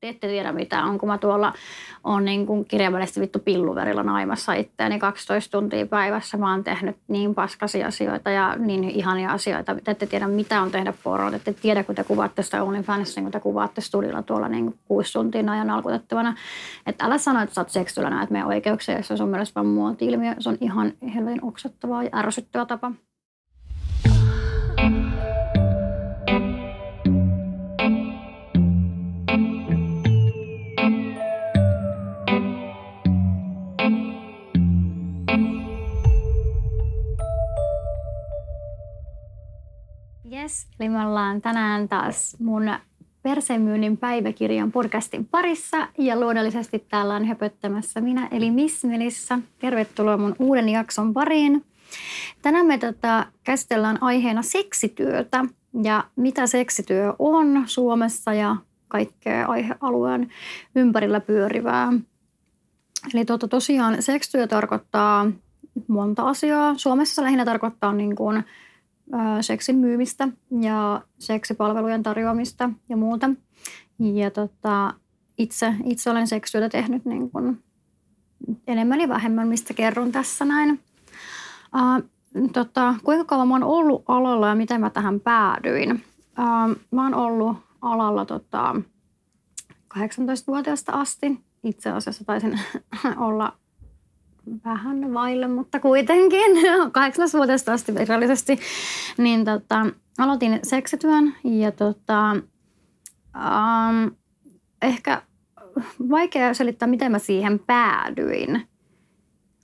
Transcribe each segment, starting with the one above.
te ette tiedä mitä on, kun mä tuolla on niin kuin kirjaimellisesti vittu pilluverilla naimassa itseäni 12 tuntia päivässä. Mä oon tehnyt niin paskasia asioita ja niin ihania asioita. Te ette tiedä mitä on tehdä poroa. Te ette tiedä, kun te kuvaatte sitä OnlyFansia, kun te kuvaatte studilla tuolla niin kuin kuusi tuntia ajan alkutettavana. Että älä sano, että sä oot seksillä näet meidän oikeuksia, jos se on mielestä vaan muoti-ilmiö. Se on ihan helvetin oksettavaa ja ärsyttävä tapa. Yes, eli me ollaan tänään taas mun Persemyynnin päiväkirjan podcastin parissa ja luonnollisesti täällä on höpöttämässä minä eli Miss Melissa. Tervetuloa mun uuden jakson pariin. Tänään me tota, käsitellään aiheena seksityötä ja mitä seksityö on Suomessa ja kaikkea aihealueen ympärillä pyörivää. Eli tuota, tosiaan seksityö tarkoittaa monta asiaa. Suomessa lähinnä tarkoittaa niin kuin seksin myymistä ja seksipalvelujen tarjoamista ja muuta. Ja tota, itse, itse olen seksyötä tehnyt niin kuin enemmän ja vähemmän, mistä kerron tässä näin. Uh, tota, kuinka kauan mä oon ollut alalla ja miten mä tähän päädyin? Uh, mä oon ollut alalla tota, 18-vuotiaasta asti. Itse asiassa taisin olla vähän vaille, mutta kuitenkin 18-vuotiaasta asti virallisesti, niin tota, aloitin seksityön ja tota, um, ehkä vaikea selittää, miten mä siihen päädyin,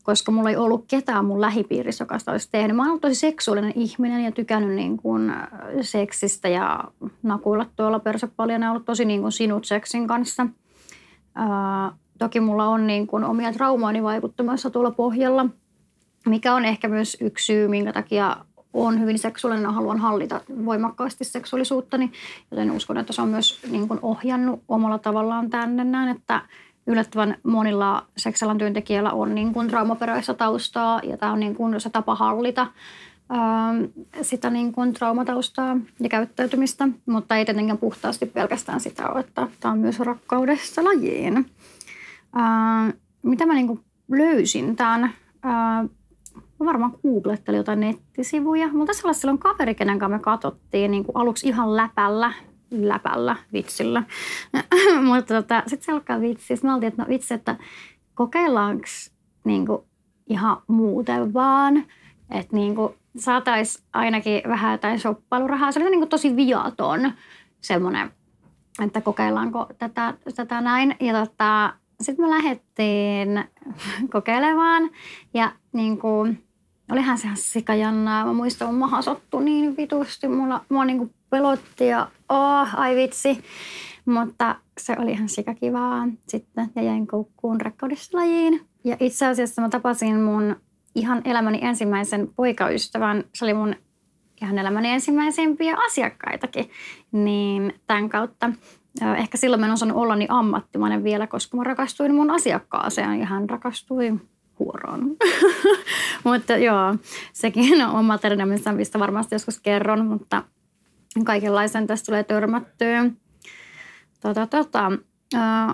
koska mulla ei ollut ketään mun lähipiirissä, joka sitä olisi tehnyt. Mä oon ollut tosi seksuaalinen ihminen ja tykännyt niin kuin seksistä ja nakuilla tuolla perse paljon ja ollut tosi niin kuin sinut seksin kanssa. Uh, Toki mulla on niin kuin omia traumaani vaikuttamassa tuolla pohjalla, mikä on ehkä myös yksi syy, minkä takia on hyvin seksuaalinen ja haluan hallita voimakkaasti seksuaalisuuttani. Joten uskon, että se on myös niin kuin ohjannut omalla tavallaan tänne näin, että yllättävän monilla seksialan työntekijällä on niin kuin traumaperäistä taustaa ja tämä on niin kuin se tapa hallita sitä niin kuin traumataustaa ja käyttäytymistä, mutta ei tietenkään puhtaasti pelkästään sitä ole, että tämä on myös rakkaudessa lajiin. Äh, mitä mä niinku löysin tämän? Äh, mä varmaan googlettelin jotain nettisivuja. Mulla taisi olla silloin kaveri, kenen kanssa me katsottiin niin kuin aluksi ihan läpällä, läpällä, vitsillä. Mutta tota, sitten se alkaa vitsi. Sitten me oltiin, että no vitsi, että kokeillaanko niin ihan muuten vaan. Että niin saataisiin ainakin vähän jotain shoppailurahaa. Se oli niin kuin tosi viaton semmoinen, että kokeillaanko tätä, tätä näin. Ja tota, sitten me lähdettiin kokeilemaan ja niin kuin, olihan se ihan sikajannaa. Mä muistan, mun maha sottui niin vitusti. Mulla, mua niin kuin pelotti ja oh, ai vitsi. Mutta se oli ihan sikakivaa sitten ja jäin koukkuun lajiin. Ja itse asiassa mä tapasin mun ihan elämäni ensimmäisen poikaystävän. Se oli mun ihan elämäni ensimmäisempiä asiakkaitakin. Niin tämän kautta Ehkä silloin mä en osannut olla niin ammattimainen vielä, koska mä rakastuin mun asiakkaaseen ja hän rakastui huoroon. mutta joo, sekin on oma mistä varmasti joskus kerron, mutta kaikenlaisen tästä tulee törmättyä. Tota, tota,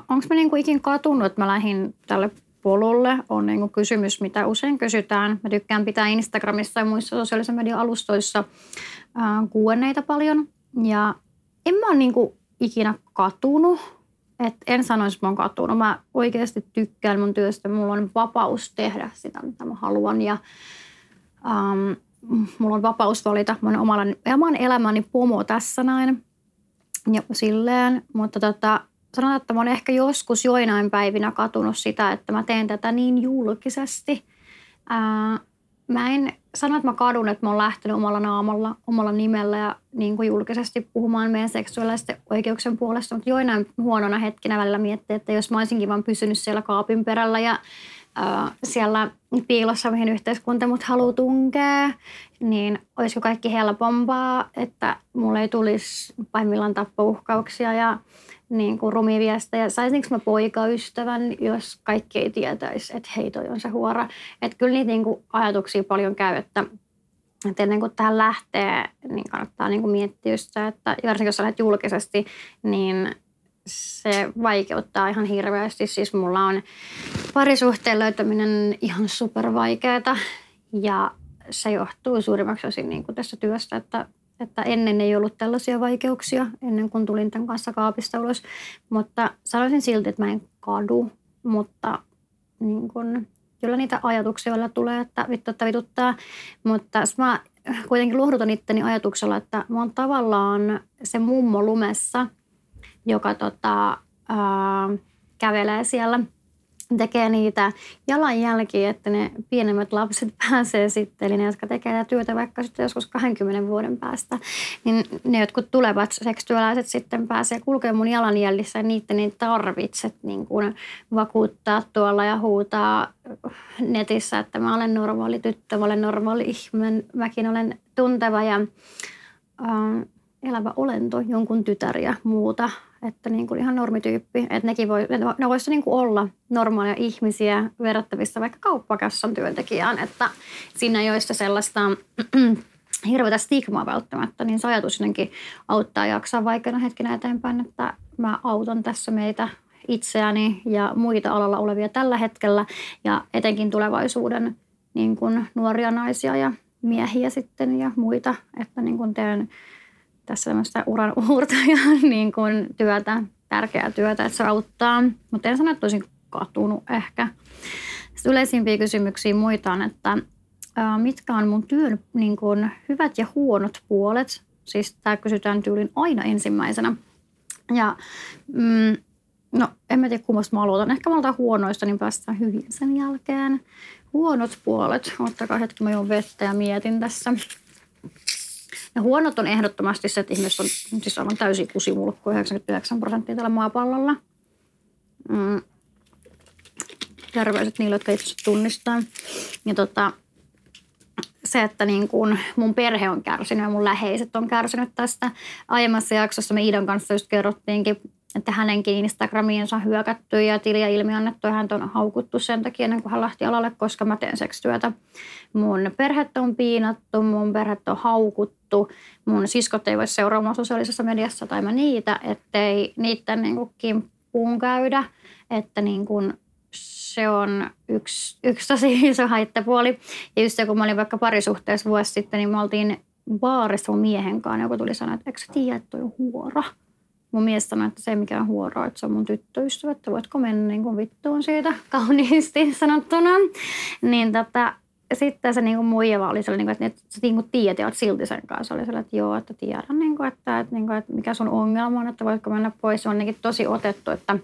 Onko mä niinku ikin katunut, että mä lähdin tälle polulle, on niinku kysymys, mitä usein kysytään. Mä tykkään pitää Instagramissa ja muissa sosiaalisen median alustoissa kuuenneita paljon. Ja en mä ole niinku ikinä katunut. Et en sanoisi, että mä oon katunut. Mä oikeasti tykkään mun työstä. Mulla on vapaus tehdä sitä, mitä mä haluan. Ja um, mulla on vapaus valita mun omalla, oman elämäni pomo tässä näin. Ja silleen. Mutta tota, sanotaan, että mä oon ehkä joskus joinain päivinä katunut sitä, että mä teen tätä niin julkisesti. Uh, mä en sano, että mä kadun, että mä oon lähtenyt omalla naamalla, omalla nimellä ja niin kuin julkisesti puhumaan meidän seksuaalisten oikeuksien puolesta, mutta joinain huonona hetkinä välillä miettii, että jos mä olisinkin vaan pysynyt siellä kaapin perällä ja äh, siellä piilossa, mihin yhteiskunta mut haluaa tunkea, niin olisiko kaikki helpompaa, että mulle ei tulisi pahimmillaan tappouhkauksia ja niin kuin rumiviestejä. Saisinko mä poikaystävän, jos kaikki ei tietäisi, että hei toi on se huora. Että kyllä niitä niin kuin ajatuksia paljon käy, että, että ennen kuin tähän lähtee, niin kannattaa niin kuin miettiä sitä, että varsinkin jos lähdet julkisesti, niin se vaikeuttaa ihan hirveästi. Siis mulla on parisuhteen löytäminen ihan super vaikeaa ja se johtuu suurimmaksi osin niin kuin tässä työstä, että, että ennen ei ollut tällaisia vaikeuksia, ennen kuin tulin tämän kanssa kaapista ulos. Mutta sanoisin silti, että mä en kadu, mutta niin kuin, kyllä niitä ajatuksia joilla tulee, että vittu, että vituttaa. Mutta mä kuitenkin lohdutan itteni ajatuksella, että mä oon tavallaan se mummo lumessa, joka tota, ää, kävelee siellä – tekee niitä jalanjälkiä, että ne pienemmät lapset pääsee sitten, eli ne, jotka tekee työtä vaikka sitten joskus 20 vuoden päästä, niin ne jotkut tulevat seksuaalaiset sitten pääsee kulkemaan mun jalanjäljissä ja niitä niin tarvitset niin kuin vakuuttaa tuolla ja huutaa netissä, että mä olen normaali tyttö, mä olen normaali ihminen, mäkin olen tunteva ja äh, elävä olento, jonkun tytär ja muuta että niin kuin ihan normityyppi, että nekin voi, ne voisi niin kuin olla normaalia ihmisiä verrattavissa vaikka kauppakassan työntekijään, että siinä ei ole sellaista hirveätä stigmaa välttämättä, niin se ajatus jotenkin auttaa jaksaa vaikeana hetkinä eteenpäin, että mä autan tässä meitä itseäni ja muita alalla olevia tällä hetkellä ja etenkin tulevaisuuden niin kuin nuoria naisia ja miehiä sitten ja muita, että niin kuin teen tässä tämmöistä uran uurta ja niin kuin työtä, tärkeää työtä, että se auttaa. Mutta en sano, että olisin katunut ehkä. Sitten yleisimpiä kysymyksiä muita on, että mitkä on mun työn niin kuin, hyvät ja huonot puolet. Siis tämä kysytään tyylin aina ensimmäisenä. Ja mm, no en mä tiedä kummasta mä aloitan. Ehkä mä aloitan huonoista, niin päästään hyvin sen jälkeen. Huonot puolet. Ottakaa hetki, mä juon vettä ja mietin tässä. Ja huonot on ehdottomasti se, että ihmiset on siis aivan täysin kusimulkku 99 prosenttia tällä maapallolla. Mm. Terveiset niille, jotka itse tunnistaa. Ja tota, se, että niin kun mun perhe on kärsinyt ja mun läheiset on kärsinyt tästä. Aiemmassa jaksossa me Iidan kanssa just kerrottiinkin että hänenkin Instagramiinsa hyökätty ja tiliä ilmiannettu ja häntä on haukuttu sen takia ennen kuin hän lähti alalle, koska mä teen seksityötä. Mun perhettä on piinattu, mun perhettä on haukuttu, mun siskot ei voi seuraamaan sosiaalisessa mediassa tai mä niitä, ettei niiden niin kimppuun käydä, että niin kuin se on yksi, yksi tosi iso haittapuoli. Ja just se, kun mä olin vaikka parisuhteessa vuosi sitten, niin me oltiin baarissa mun miehen kanssa, joku tuli sanoa, että eikö sä tiedä, että toi on huora? Mun mies sanoi, että se ei mikään huoro, että se on mun tyttöystävä, että voitko mennä niin kuin vittuun siitä kauniisti sanottuna. Niin tota, sitten se niin kuin muija oli sellainen, että, että sä niin kuin tiedät ja olet silti sen kanssa. Oli sellainen, että joo, että tiedän, niin kuin, että, että, niin kuin, että mikä sun ongelma on, että voitko mennä pois. Se on niin tosi otettu, että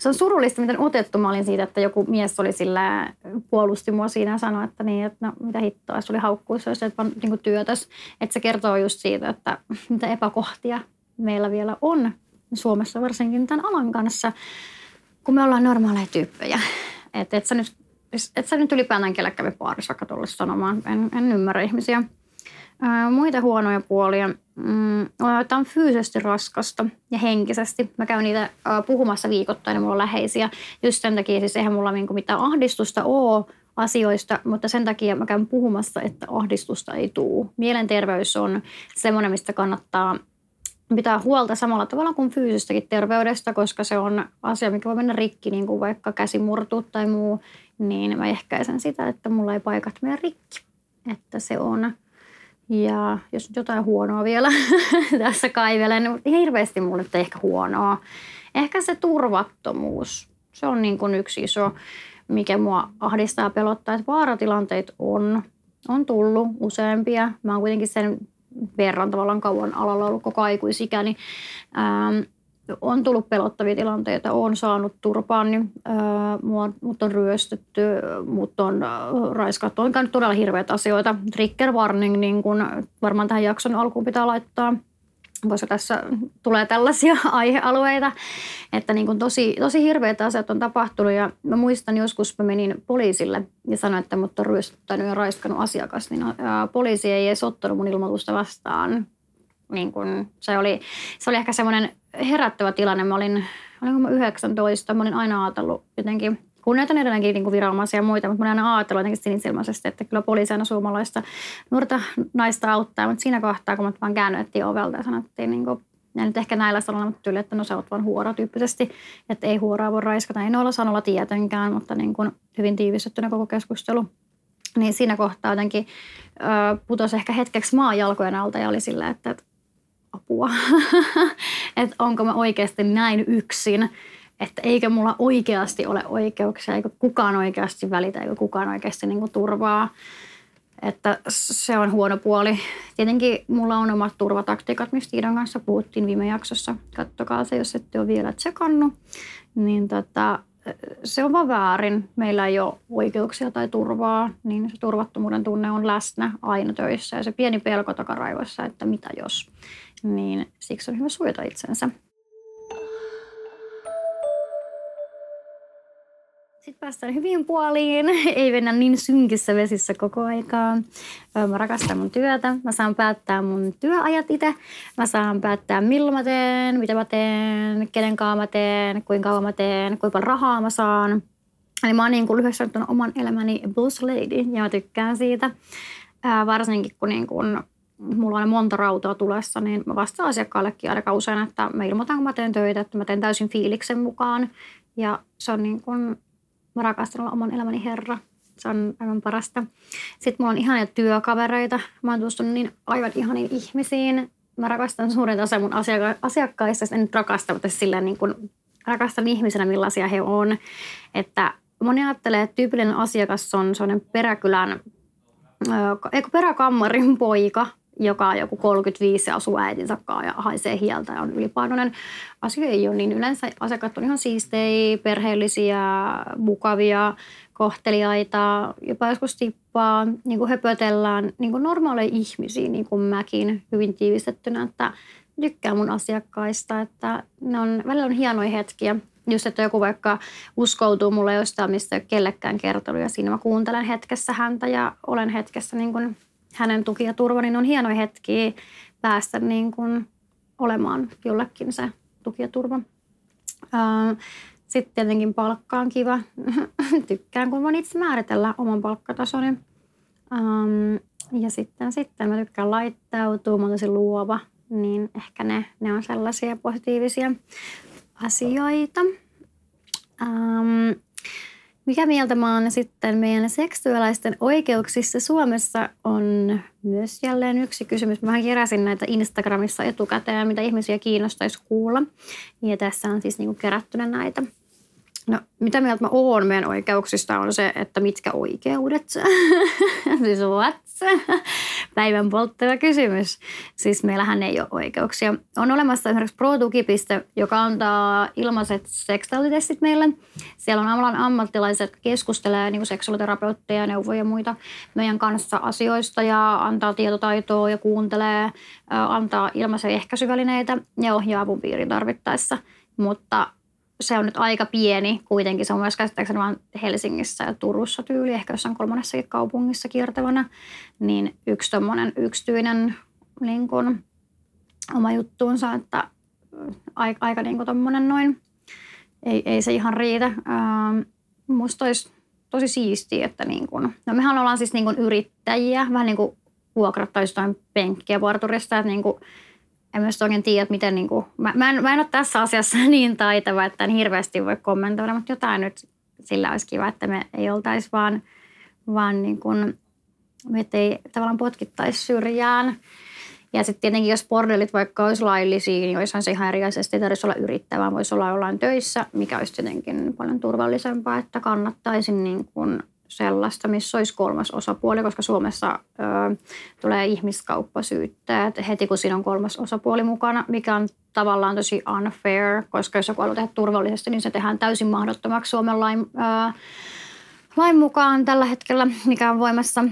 se on surullista, miten otettu mä olin siitä, että joku mies oli sillä, puolusti mua siinä ja sanoi, että niin, että no, mitä hittoa, se oli haukkuus, jos et vaan niin työtäs. Että se kertoo just siitä, että mitä epäkohtia meillä vielä on Suomessa varsinkin tämän alan kanssa, kun me ollaan normaaleja tyyppejä. Että et sä nyt, et sä nyt ylipäätään kelle kävi baarissa vaikka tulla sanomaan. En, en ymmärrä ihmisiä. Ää, muita huonoja puolia. Mm, on fyysisesti raskasta ja henkisesti. Mä käyn niitä ää, puhumassa viikoittain ja mulla on läheisiä. Just sen takia siis eihän mulla niinku mitään ahdistusta ole asioista, mutta sen takia mä käyn puhumassa, että ahdistusta ei tule. Mielenterveys on semmoinen, mistä kannattaa pitää huolta samalla tavalla kuin fyysistäkin terveydestä, koska se on asia, mikä voi mennä rikki, niin kuin vaikka käsi murtuu tai muu, niin mä ehkäisen sitä, että mulla ei paikat mene rikki. Että se on. Ja jos nyt jotain huonoa vielä tässä kaivelen, niin hirveästi mulle ei ehkä huonoa. Ehkä se turvattomuus. Se on niin kuin yksi iso, mikä mua ahdistaa ja pelottaa, että vaaratilanteet on, on tullut useampia. Mä oon kuitenkin sen verran tavallaan kauan alalla ollut koko aikuisikä, niin ähm, on tullut pelottavia tilanteita, on saanut turpaan, niin äh, mut on ryöstetty, mut on äh, raiskattu. On käynyt todella hirveitä asioita. Trigger warning, niin kun varmaan tähän jakson alkuun pitää laittaa – koska tässä tulee tällaisia aihealueita, että niin kuin tosi, tosi hirveät asiat on tapahtunut. Ja mä muistan joskus, mä menin poliisille ja sanoin, että mut on ryöstyttänyt ja raiskannut asiakas, niin poliisi ei edes ottanut mun ilmoitusta vastaan. Niin kuin, se, oli, se oli ehkä semmoinen herättävä tilanne. Mä olin, olinko mä 19, mä olin aina ajatellut jotenkin kunnioitan edelleenkin niin viranomaisia ja muita, mutta mä aina ajatellut jotenkin sinisilmäisesti, että kyllä poliisi aina suomalaista nuorta naista auttaa, mutta siinä kohtaa, kun mä vaan käännyttiin ovelta ja sanottiin, niin kuin, Ja nyt ehkä näillä sanoilla mutta tyyli, että no sä oot vaan huora tyyppisesti, että ei huoraa voi raiskata. Ei noilla sanoilla tietenkään, mutta niin kuin hyvin tiivistettynä koko keskustelu. Niin siinä kohtaa jotenkin putosi ehkä hetkeksi maa jalkojen alta ja oli sillä, että, että apua, että onko mä oikeasti näin yksin, että eikö mulla oikeasti ole oikeuksia, eikö kukaan oikeasti välitä, eikö kukaan oikeasti niin kuin turvaa. Että se on huono puoli. Tietenkin mulla on omat turvataktiikat, mistä Iidan kanssa puhuttiin viime jaksossa. Kattokaa se, jos ette ole vielä tsekannut. Niin tota, se on vaan väärin. Meillä ei ole oikeuksia tai turvaa, niin se turvattomuuden tunne on läsnä aina töissä. Ja se pieni pelko takaraivossa, että mitä jos. Niin siksi on hyvä suojata itsensä. Päästään hyvin puoliin. Ei mennä niin synkissä vesissä koko aikaa. Mä rakastan mun työtä. Mä saan päättää mun työajat itse. Mä saan päättää milloin mä teen, mitä mä teen, kenen kanssa mä teen, kuinka kauan mä teen, kuinka paljon rahaa mä saan. Eli mä oon niin kuin lyhyesti oman elämäni boss lady ja mä tykkään siitä. Ää, varsinkin kun, niin kun mulla on monta rautaa tulessa, niin mä vastaan asiakkaallekin aika usein, että mä ilmoitan, kun mä teen töitä, että mä teen täysin fiiliksen mukaan. Ja se on niin kuin Mä rakastan olla oman elämäni herra. Se on aivan parasta. Sitten mulla on ihania työkavereita. Mä oon tutustunut niin aivan ihaniin ihmisiin. Mä rakastan suurin osa mun asiakka- asiakkaista. En nyt rakasta, mutta silleen niin kuin rakastan ihmisenä, millaisia he on. Että moni ajattelee, että tyypillinen asiakas on sellainen peräkylän, eikö peräkammarin poika, joka on joku 35 ja asuu äitinsä kanssa ja haisee hieltä ja on ylipainoinen. Asia ei ole niin. Yleensä asiakkaat on ihan siistejä, perheellisiä, mukavia, kohteliaita, jopa joskus tippaa, niin kuin höpötellään niin kuin normaaleja ihmisiä, niin kuin mäkin hyvin tiivistettynä, että tykkään mun asiakkaista, että ne on, välillä on hienoja hetkiä. Just, että joku vaikka uskoutuu mulle jostain, mistä ei ole kellekään kertonut ja siinä mä kuuntelen hetkessä häntä ja olen hetkessä niin kuin hänen tuki ja turva, niin on hienoja hetkiä päästä niin kuin olemaan jollekin se tuki ja turva. Sitten tietenkin palkka on kiva. tykkään, kun voin itse määritellä oman palkkatasoni. Ja sitten, sitten mä tykkään laittautua, mä tosi luova, niin ehkä ne, ne on sellaisia positiivisia asioita. Um, mikä mieltä mä oon sitten meidän seksuaalaisten oikeuksissa Suomessa on myös jälleen yksi kysymys. Mä keräsin näitä Instagramissa etukäteen, mitä ihmisiä kiinnostaisi kuulla. Ja tässä on siis niinku kerättynä näitä No, mitä mieltä mä oon meidän oikeuksista on se, että mitkä oikeudet. siis what? Päivän polttava kysymys. Siis meillähän ei ole oikeuksia. On olemassa esimerkiksi ProTuki.piste, joka antaa ilmaiset seksuaalitestit meille. Siellä on alan ammattilaiset keskustelee niin seksuaaliterapeutteja, neuvoja ja muita meidän kanssa asioista ja antaa tietotaitoa ja kuuntelee, antaa ilmaisia ehkäisyvälineitä ja ohjaa avun piiriin tarvittaessa. Mutta se on nyt aika pieni kuitenkin. Se on myös käsittääkseni vain Helsingissä ja Turussa tyyli, ehkä jossain kolmannessakin kaupungissa kiertävänä. Niin yksi tuommoinen yksityinen niin kuin, oma juttuunsa, että aika, aika niin kuin noin. Ei, ei se ihan riitä. Ähm, musta olisi tosi siistiä, että niin kuin, no mehän ollaan siis niin kuin yrittäjiä, vähän niin kuin vuokrattaisiin jotain penkkiä parturista, että niin kuin, en myös oikein tiedä, että miten, niin kuin, mä, mä, en, mä en ole tässä asiassa niin taitava, että en hirveästi voi kommentoida, mutta jotain nyt sillä olisi kiva, että me ei oltaisi vaan, vaan niin kuin, me ei tavallaan potkittaisi syrjään. Ja sitten tietenkin, jos bordellit vaikka olisi laillisia, niin olisihan se ihan eri asia. Ei tarvitsisi olla yrittävää, voisi olla jollain töissä, mikä olisi tietenkin paljon turvallisempaa, että kannattaisi niin kuin sellaista, missä olisi kolmas osapuoli, koska Suomessa ö, tulee ihmiskauppasyytteet heti, kun siinä on kolmas osapuoli mukana, mikä on tavallaan tosi unfair, koska jos joku haluaa tehdä turvallisesti, niin se tehdään täysin mahdottomaksi Suomen lain, ö, lain mukaan tällä hetkellä, mikä on voimassa.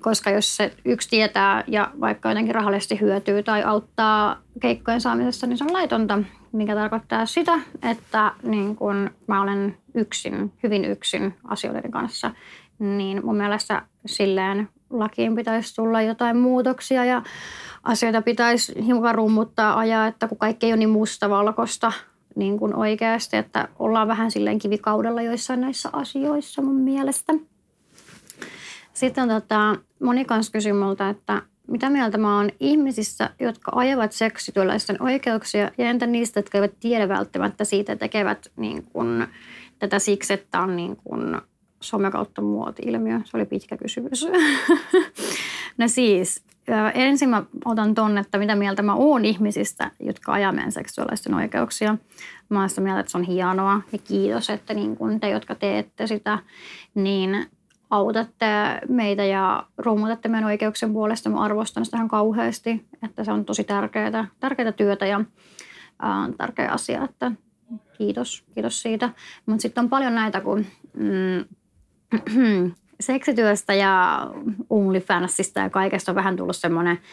Koska jos se yksi tietää ja vaikka jotenkin rahallisesti hyötyy tai auttaa keikkojen saamisessa, niin se on laitonta mikä tarkoittaa sitä, että niin kun mä olen yksin, hyvin yksin asioiden kanssa, niin mun mielestä silleen lakiin pitäisi tulla jotain muutoksia ja asioita pitäisi hiukan rummuttaa ajaa, että kun kaikki ei ole niin mustavalkoista niin kuin oikeasti, että ollaan vähän silleen kivikaudella joissain näissä asioissa mun mielestä. Sitten tota, moni kanssa kysyi multa, että mitä mieltä mä oon ihmisistä, jotka ajavat seksityöläisten oikeuksia ja entä niistä, jotka eivät tiedä välttämättä siitä, tekevät niin kun, tätä siksi, että on niin kun some kautta muoti-ilmiö. Se oli pitkä kysymys. no siis, ensin mä otan tonne, että mitä mieltä mä oon ihmisistä, jotka ajaa meidän seksuaalisten oikeuksia. Mä oon sitä mieltä, että se on hienoa ja kiitos, että niin kun te, jotka teette sitä, niin autatte meitä ja ruumutatte meidän oikeuksien puolesta. Mä arvostan sitä ihan kauheasti, että se on tosi tärkeää, tärkeää työtä ja ää, tärkeä asia, että kiitos, kiitos siitä. Mutta sitten on paljon näitä, kun mm, seksityöstä ja OnlyFansista ja kaikesta on vähän tullut semmoinen –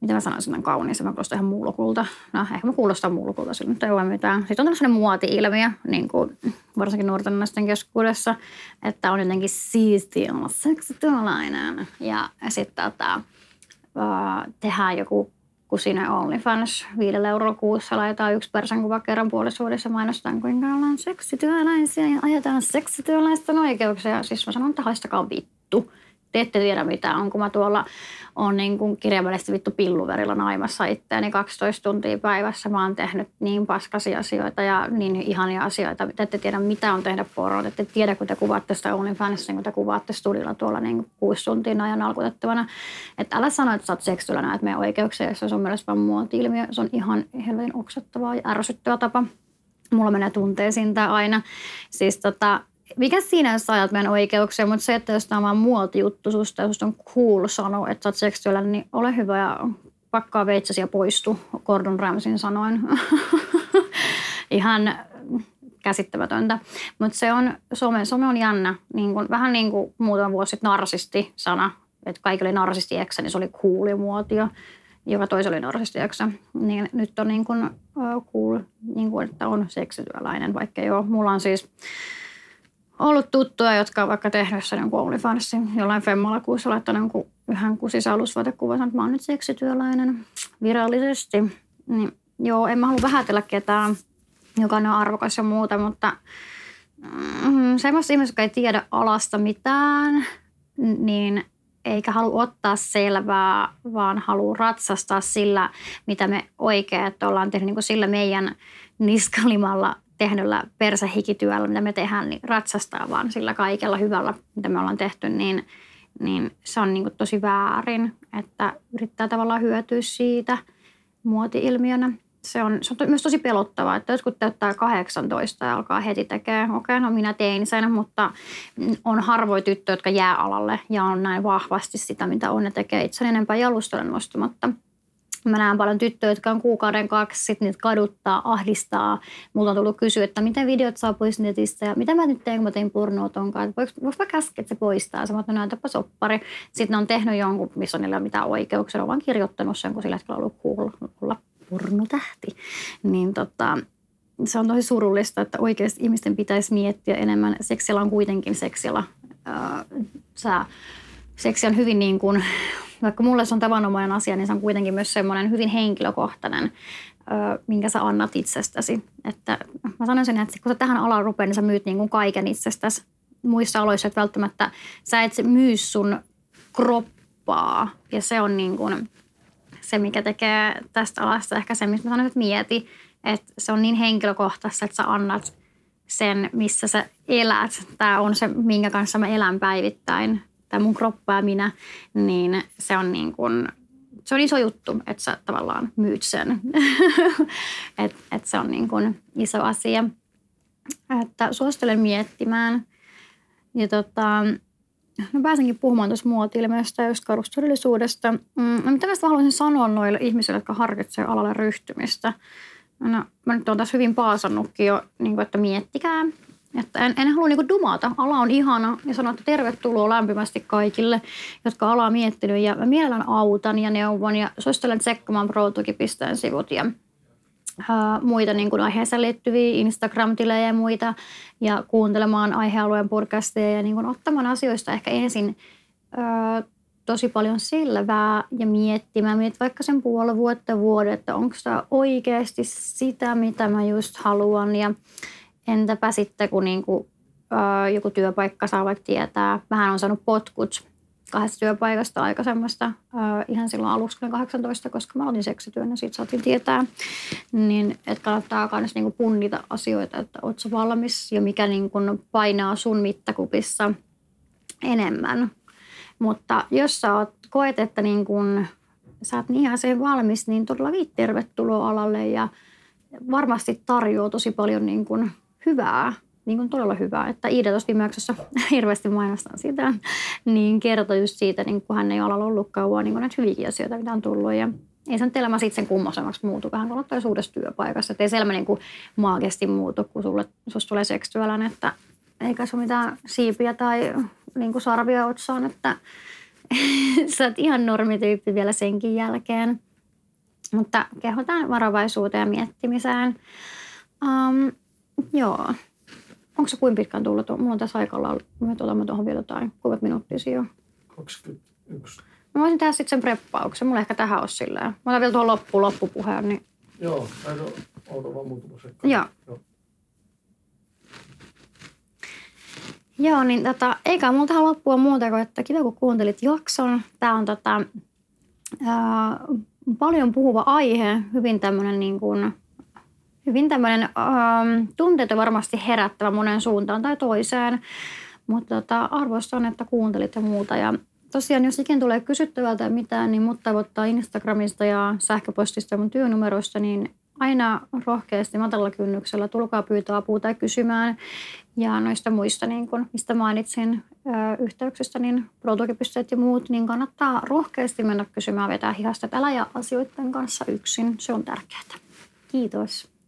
mitä mä sanoisin, on kauniin, mä kuulostan ihan mulkulta. No ehkä mä kuulostan mulkulta, sillä nyt ei ole mitään. Sitten on tämmöinen muoti-ilmiö, niin kuin varsinkin nuorten naisten keskuudessa, että on jotenkin siistiä olla seksityöläinen. Ja sitten tota, tehdään joku kusinen OnlyFans viidellä eurolla kuussa, laitetaan yksi kuva kerran puolessa vuodessa mainostaan, kuinka ollaan seksityöläisiä ja ajetaan seksityöläisten oikeuksia. Siis mä sanon, että haistakaa vittu te ette tiedä mitä on, kun mä tuolla on niin kuin kirjaimellisesti vittu pilluverilla naimassa itseäni 12 tuntia päivässä. Mä oon tehnyt niin paskasia asioita ja niin ihania asioita. Te ette tiedä mitä on tehdä poroa. Te ette tiedä, kun te kuvaatte sitä OnlyFansissa, kun te kuvaatte studilla tuolla niin kuin kuusi tuntia ajan alkutettavana. Että älä sano, että sä oot seksillä näet meidän oikeuksia, se on mielestäni vaan muoti-ilmiö. Se on ihan helvetin oksettavaa ja ärsyttävä tapa mulla menee tunteisiin tämä aina. Siis tota, mikä siinä, jos ajat meidän oikeuksia, mutta se, että jos tämä on vaan muotijuttu susta ja susta on cool sanoa, että sä oot seksuaalinen, niin ole hyvä ja pakkaa veitsesi ja poistu, Gordon Ramsin sanoin. Ihan käsittämätöntä. Mutta se on, some, some on jännä. Niin kun, vähän niin kuin muutama vuosi sitten narsisti-sana. Että kaikki oli narsisti eksä, niin se oli muotio. Joka toisi oli narsisti eksä. Niin nyt on niin kuin, uh, cool, niin kuin, että on seksityöläinen, vaikka joo. Mulla on siis ollut tuttuja, jotka on vaikka tehnyt jossain jonkun OnlyFansin, jollain Femmalakuussa laittanut jonkun yhden kusisen alusvaatekuvan, että mä oon nyt seksityöläinen virallisesti. Niin, joo, en mä halua vähätellä ketään, jokainen on arvokas ja muuta, mutta mm, semmoista ihmistä, jotka ei tiedä alasta mitään, niin eikä halua ottaa selvää, vaan haluaa ratsastaa sillä, mitä me oikein ollaan tehnyt niin sillä meidän niskalimalla tehdyllä persähikityöllä, mitä me tehdään, niin ratsastaa vaan sillä kaikella hyvällä, mitä me ollaan tehty, niin, niin se on niin kuin tosi väärin, että yrittää tavallaan hyötyä siitä muoti-ilmiönä. Se on, se on myös tosi pelottavaa, että jotkut täyttää 18 ja alkaa heti tekemään. Okei, okay, no minä tein sen, mutta on harvoin tyttöjä, jotka jää alalle ja on näin vahvasti sitä, mitä on. Ne tekee itse enempää jalustelen nostamatta. Mä näen paljon tyttöjä, jotka on kuukauden kaksi, sitten niitä kaduttaa, ahdistaa. Mulla on tullut kysyä, että miten videot saa pois netistä ja mitä mä nyt teen, kun mä tein pornoa tonkaan. Voinko, mä käskeä, että se poistaa? Sä että näytäpä soppari. Sitten ne on tehnyt jonkun, missä on niillä mitään oikeuksia. Ne on vaan kirjoittanut sen, kun sillä hetkellä on ollut olla pornotähti. Niin tota, se on tosi surullista, että oikeasti ihmisten pitäisi miettiä enemmän. Seksillä on kuitenkin seksillä. Äh, sä, seksi on hyvin niin kuin vaikka mulle se on tavanomainen asia, niin se on kuitenkin myös semmoinen hyvin henkilökohtainen, minkä sä annat itsestäsi. Että mä sanoisin, että kun sä tähän alaan rupeat, niin sä myyt niin kuin kaiken itsestäsi. Muissa aloissa, että välttämättä sä et myy sun kroppaa. Ja se on niin kuin se, mikä tekee tästä alasta ehkä se, mistä mä sanoin, että mieti. Että se on niin henkilökohtaista, että sä annat sen, missä sä elät. Tämä on se, minkä kanssa mä elän päivittäin tai mun kroppa ja minä, niin se on niin kuin, se on iso juttu, että sä tavallaan myyt sen. että et se on niin kuin iso asia. Että suosittelen miettimään. Ja tota, no pääsenkin puhumaan tuossa muoti-ilmiöstä ja just karustodellisuudesta. Mm, no mitä mä haluaisin sanoa noille ihmisille, jotka harkitsevat alalle ryhtymistä? No, mä nyt olen tässä hyvin paasannutkin jo, niin kuin, että miettikää, että en, en halua niinku dumata. Ala on ihana ja sanon, että tervetuloa lämpimästi kaikille, jotka alaa miettinyt. Ja mä mielellään autan ja neuvon ja suosittelen tsekkaamaan ProTuki.pisteen sivut ja ää, muita niin kuin aiheeseen liittyviä Instagram-tilejä ja muita. Ja kuuntelemaan aihealueen podcasteja ja niin kuin ottamaan asioista ehkä ensin ää, tosi paljon selvää ja miettimään, mietit vaikka sen puoli vuotta vuoden, että onko tämä oikeasti sitä, mitä mä just haluan. Ja Entäpä sitten, kun niin kuin, ö, joku työpaikka saa vaikka tietää, vähän on saanut potkut kahdesta työpaikasta aika semmoista äh, ihan silloin aluksi 18, koska mä olin seksityön ja siitä saatiin tietää, niin että kannattaa myös niinku punnita asioita, että oot valmis ja mikä niinku painaa sun mittakupissa enemmän. Mutta jos sä oot, koet, että niin kun, sä oot niin ihan sen valmis, niin todellakin tervetuloa alalle ja varmasti tarjoaa tosi paljon niin kun hyvää niin kuin todella hyvää. Että Iida tuossa viime jaksossa hirveästi mainostan sitä, niin kertoi just siitä, niin kun hän ei ole ollut kauan, niin näitä hyviäkin asioita, mitä on tullut. Ja ei se nyt elämä sitten sen kummosemmaksi muutu, vähän kuin ottaa uudessa työpaikassa. Että ei se elämä niin kuin maagesti muutu, kun sulle, susta tulee seksityölän, että eikä se mitään siipiä tai niin kuin sarvia otsaan, että sä oot ihan normityyppi vielä senkin jälkeen. Mutta kehotan varovaisuuteen ja miettimiseen. Um, joo. Onko se kuinka pitkään tullut? Mulla on tässä aikalla, me otamme tuohon vielä jotain, kuinka minuuttia siinä 21. Mä voisin tehdä sitten sen preppauksen. Mulla ehkä tähän olisi silleen. Mä otan vielä tuohon loppuun loppupuheen. Niin... Joo, näin on. Ota vaan muutama sekka. Joo. Joo. Joo, niin tota, eikä mulla tähän loppua muuta kuin, että kiva kun kuuntelit jakson. Tämä on tota, ää, paljon puhuva aihe, hyvin tämmöinen niin kuin, hyvin tämmöinen ähm, tunteita varmasti herättävä monen suuntaan tai toiseen. Mutta tota, arvostan, että kuuntelit ja muuta. Ja tosiaan, jos ikinä tulee kysyttävää tai mitään, niin mut tavoittaa Instagramista ja sähköpostista mun työnumeroista, niin aina rohkeasti matalalla kynnyksellä tulkaa pyytää apua tai kysymään. Ja noista muista, niin kun, mistä mainitsin yhteyksistä, niin protukipisteet ja muut, niin kannattaa rohkeasti mennä kysymään vetää hihasta. Älä ja asioiden kanssa yksin, se on tärkeää. Kiitos.